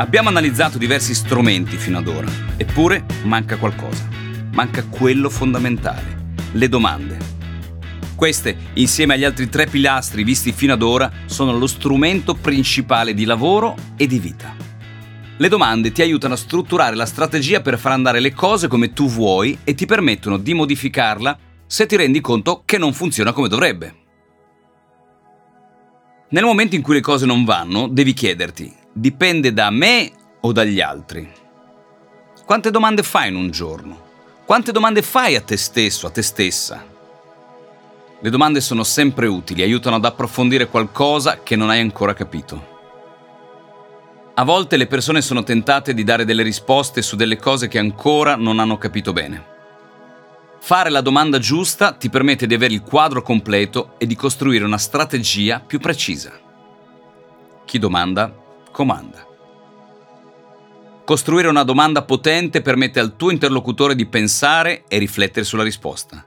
Abbiamo analizzato diversi strumenti fino ad ora, eppure manca qualcosa. Manca quello fondamentale, le domande. Queste, insieme agli altri tre pilastri visti fino ad ora, sono lo strumento principale di lavoro e di vita. Le domande ti aiutano a strutturare la strategia per far andare le cose come tu vuoi e ti permettono di modificarla se ti rendi conto che non funziona come dovrebbe. Nel momento in cui le cose non vanno, devi chiederti dipende da me o dagli altri? Quante domande fai in un giorno? Quante domande fai a te stesso, a te stessa? Le domande sono sempre utili, aiutano ad approfondire qualcosa che non hai ancora capito. A volte le persone sono tentate di dare delle risposte su delle cose che ancora non hanno capito bene. Fare la domanda giusta ti permette di avere il quadro completo e di costruire una strategia più precisa. Chi domanda comanda. Costruire una domanda potente permette al tuo interlocutore di pensare e riflettere sulla risposta.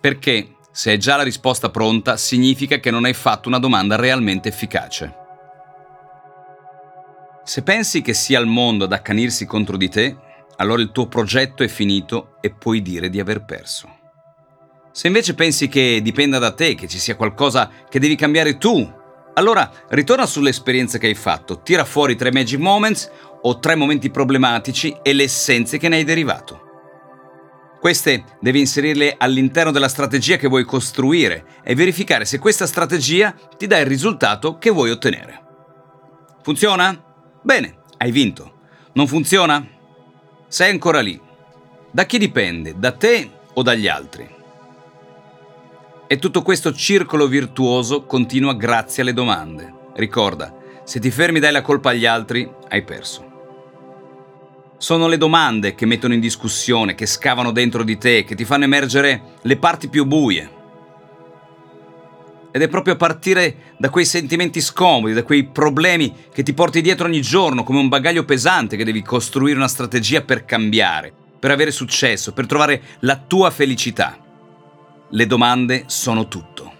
Perché, se hai già la risposta pronta, significa che non hai fatto una domanda realmente efficace. Se pensi che sia il mondo ad accanirsi contro di te, allora il tuo progetto è finito e puoi dire di aver perso. Se invece pensi che dipenda da te, che ci sia qualcosa che devi cambiare tu allora, ritorna sull'esperienza che hai fatto, tira fuori tre magic moments o tre momenti problematici e le essenze che ne hai derivato. Queste devi inserirle all'interno della strategia che vuoi costruire e verificare se questa strategia ti dà il risultato che vuoi ottenere. Funziona? Bene, hai vinto. Non funziona? Sei ancora lì. Da chi dipende? Da te o dagli altri? E tutto questo circolo virtuoso continua grazie alle domande. Ricorda, se ti fermi dai la colpa agli altri, hai perso. Sono le domande che mettono in discussione, che scavano dentro di te, che ti fanno emergere le parti più buie. Ed è proprio a partire da quei sentimenti scomodi, da quei problemi che ti porti dietro ogni giorno come un bagaglio pesante che devi costruire una strategia per cambiare, per avere successo, per trovare la tua felicità. Le domande sono tutto.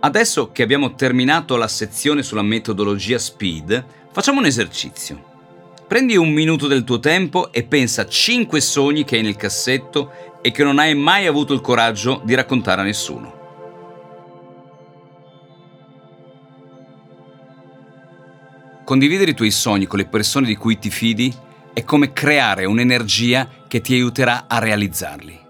Adesso che abbiamo terminato la sezione sulla metodologia SPEED, facciamo un esercizio. Prendi un minuto del tuo tempo e pensa a 5 sogni che hai nel cassetto e che non hai mai avuto il coraggio di raccontare a nessuno. Condividere i tuoi sogni con le persone di cui ti fidi è come creare un'energia che ti aiuterà a realizzarli.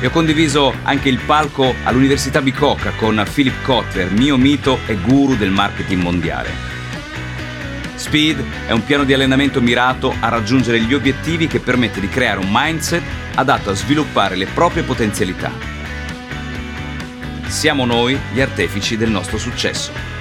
e ho condiviso anche il palco all'Università Bicocca con Philip Kotler, mio mito e guru del marketing mondiale. Speed è un piano di allenamento mirato a raggiungere gli obiettivi che permette di creare un mindset adatto a sviluppare le proprie potenzialità. Siamo noi gli artefici del nostro successo.